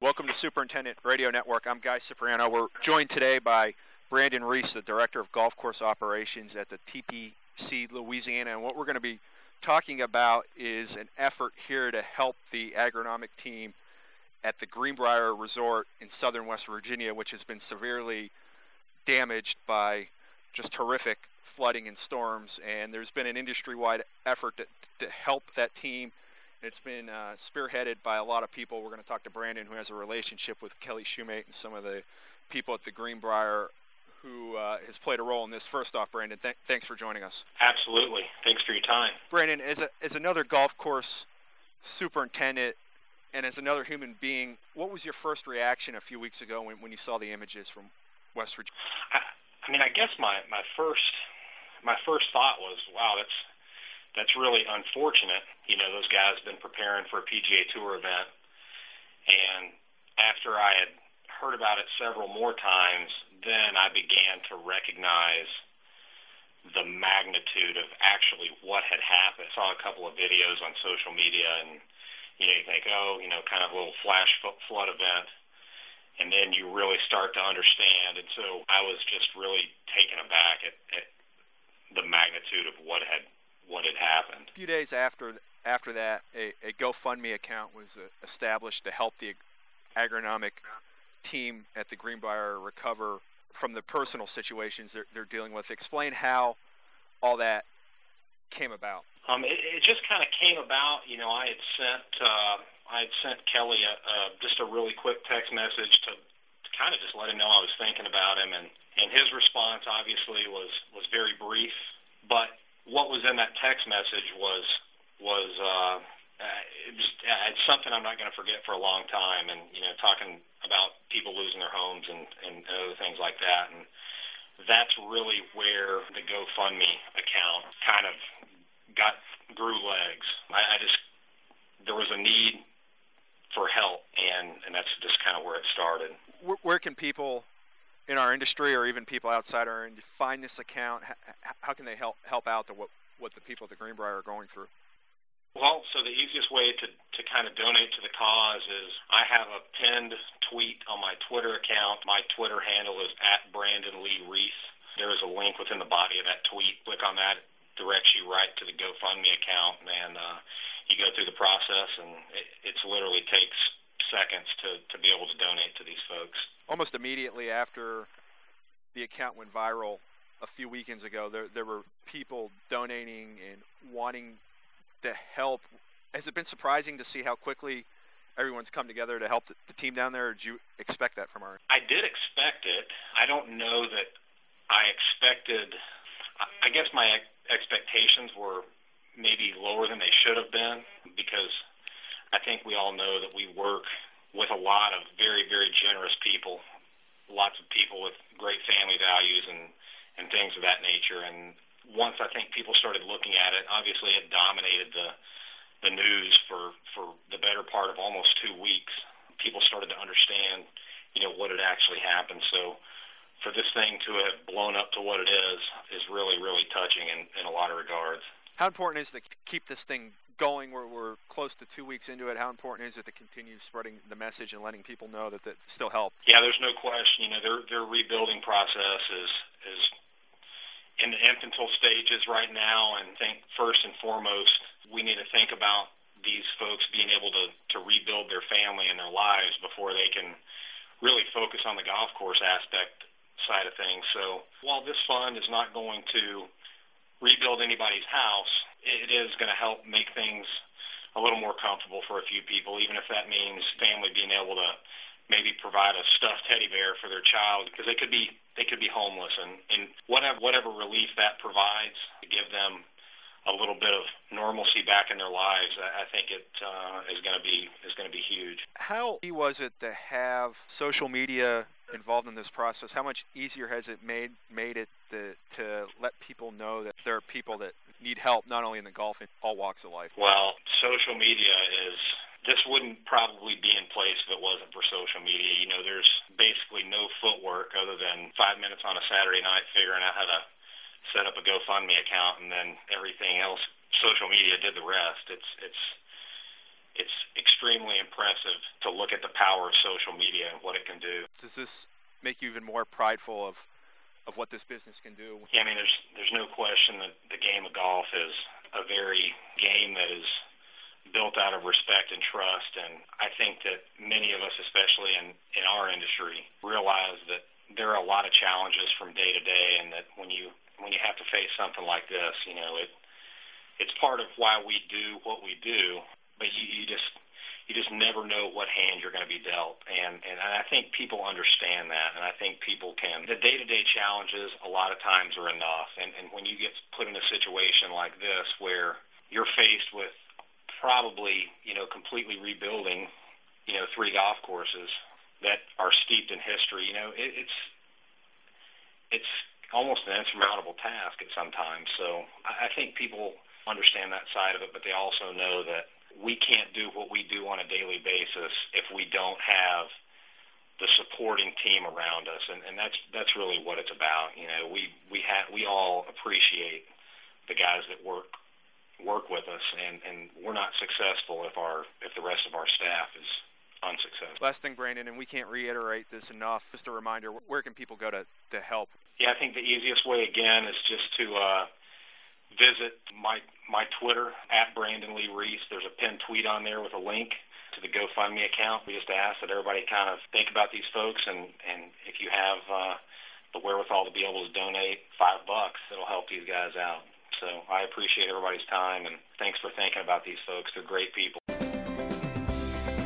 Welcome to Superintendent Radio Network. I'm Guy Cipriano. We're joined today by Brandon Reese, the Director of Golf Course Operations at the TPC Louisiana. And what we're going to be talking about is an effort here to help the agronomic team at the Greenbrier Resort in southern West Virginia, which has been severely damaged by just horrific flooding and storms. And there's been an industry wide effort to, to help that team it's been uh, spearheaded by a lot of people. We're going to talk to Brandon, who has a relationship with Kelly Shumate and some of the people at the Greenbrier who uh, has played a role in this. First off, Brandon, th- thanks for joining us. Absolutely. Thanks for your time. Brandon, as, a, as another golf course superintendent and as another human being, what was your first reaction a few weeks ago when, when you saw the images from West Virginia? I, I mean, I guess my, my first my first thought was, wow, that's that's really unfortunate. You know, those guys have been preparing for a PGA Tour event, and after I had heard about it several more times, then I began to recognize the magnitude of actually what had happened. I saw a couple of videos on social media, and you know, you think, oh, you know, kind of a little flash flood event, and then you really start to understand. And so I was just really taken aback at, at the magnitude of what had what had few days after after that, a, a GoFundMe account was uh, established to help the agronomic team at the Greenbrier recover from the personal situations they're, they're dealing with. Explain how all that came about. Um, it, it just kind of came about. You know, I had sent uh, I had sent Kelly a, a, just a really quick text message to, to kind of just let him know I was thinking about him, and and his response obviously was was very brief, but what was in that text message was was uh, uh, was uh, it's something I'm not going to forget for a long time. And you know, talking about people losing their homes and, and other things like that, and that's really where the GoFundMe account kind of got grew legs. I, I just there was a need for help, and and that's just kind of where it started. Where, where can people in our industry or even people outside our industry find this account? How can they help help out to what what the people at the Greenbrier are going through? Well, so the easiest way to to kind of donate to the cause is I have a pinned tweet on my Twitter account. My Twitter handle is at Brandon Lee Reese. There is a link within the body of that tweet. Click on that, it directs you right to the GoFundMe account, and uh, you go through the process, and it it's literally takes seconds to to be able to donate to these folks almost immediately after account went viral a few weekends ago, there there were people donating and wanting to help. Has it been surprising to see how quickly everyone's come together to help the, the team down there? Or did you expect that from our? I did expect it. I don't know that I expected. I guess my expectations were maybe lower than they should have been because I think we all know that we work with a lot of very, very generous people, lots of people with great family values and, and things of that nature. And once I think people started looking at it, obviously it dominated the the news for for the better part of almost two weeks. People started to understand, you know, what had actually happened. So for this thing to have blown up to what it is is really, really touching in, in a lot of regards. How important is it to keep this thing going. We're, we're close to two weeks into it. How important is it to continue spreading the message and letting people know that that still help? Yeah, there's no question. You know, their their rebuilding process is is in the infantile stages right now, and think first and foremost we need to think about these folks being able to to rebuild their family and their lives before they can really focus on the golf course aspect side of things. So while this fund is not going to rebuild anybody's house, it is going to help make things a little more comfortable for a few people, even if that means family being able to maybe provide a stuffed teddy bear for their child because they could be they could be homeless and and whatever whatever relief that provides to give them a little bit of normalcy back in their lives, I think it uh, is going to be is going to be huge. How was it to have social media involved in this process? How much easier has it made made it to, to let people know that there are people that need help not only in the golf in all walks of life? Well, social media is this wouldn't probably be in place if it wasn't for social media. You know, there's basically no footwork other than five minutes on a Saturday night figuring out how to set up a GoFundMe account, and then everything else, social media did the rest. It's it's it's extremely impressive to look at the power of social media and what it can do. Does this make you even more prideful of of what this business can do? Yeah, I mean, there's there's no question that the game of golf is a very game that is built out of respect and trust. And I think that many of us, especially in in our industry, realize that there are a lot of challenges from day to day, and that when you when you have to face something like this, you know, it it's part of why we do what we do. But you, you just you just never know what hand you're going to be dealt, and and I think people understand that, and I think people can. The day-to-day challenges a lot of times are enough, and and when you get put in a situation like this where you're faced with probably you know completely rebuilding, you know, three golf courses that are steeped in history, you know, it, it's it's almost an insurmountable task at sometimes. So I, I think people understand that side of it, but they also know that we can't do what we do on a daily basis if we don't have the supporting team around us, and, and that's that's really what it's about. You know, we we have we all appreciate the guys that work work with us, and and we're not successful if our if the rest of our staff is unsuccessful. Last thing, Brandon, and we can't reiterate this enough. Just a reminder: where can people go to to help? Yeah, I think the easiest way again is just to uh, visit my my Twitter at Brandon Lee Reese. There's a pinned tweet on there with a link to the GoFundMe account. We just ask that everybody kind of think about these folks, and and if you have uh, the wherewithal to be able to donate five bucks, it'll help these guys out. So I appreciate everybody's time, and thanks for thinking about these folks. They're great people.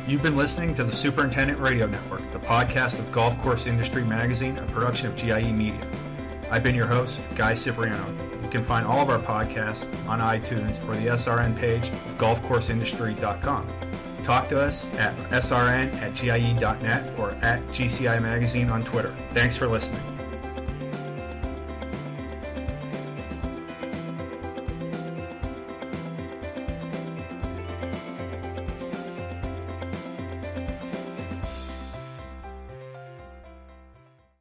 You've been listening to the Superintendent Radio Network, the podcast of Golf Course Industry Magazine, a production of GIE Media. I've been your host, Guy Cipriano can find all of our podcasts on iTunes or the SRN page of golfcourseindustry.com. Talk to us at srn at gie.net or at GCI Magazine on Twitter. Thanks for listening.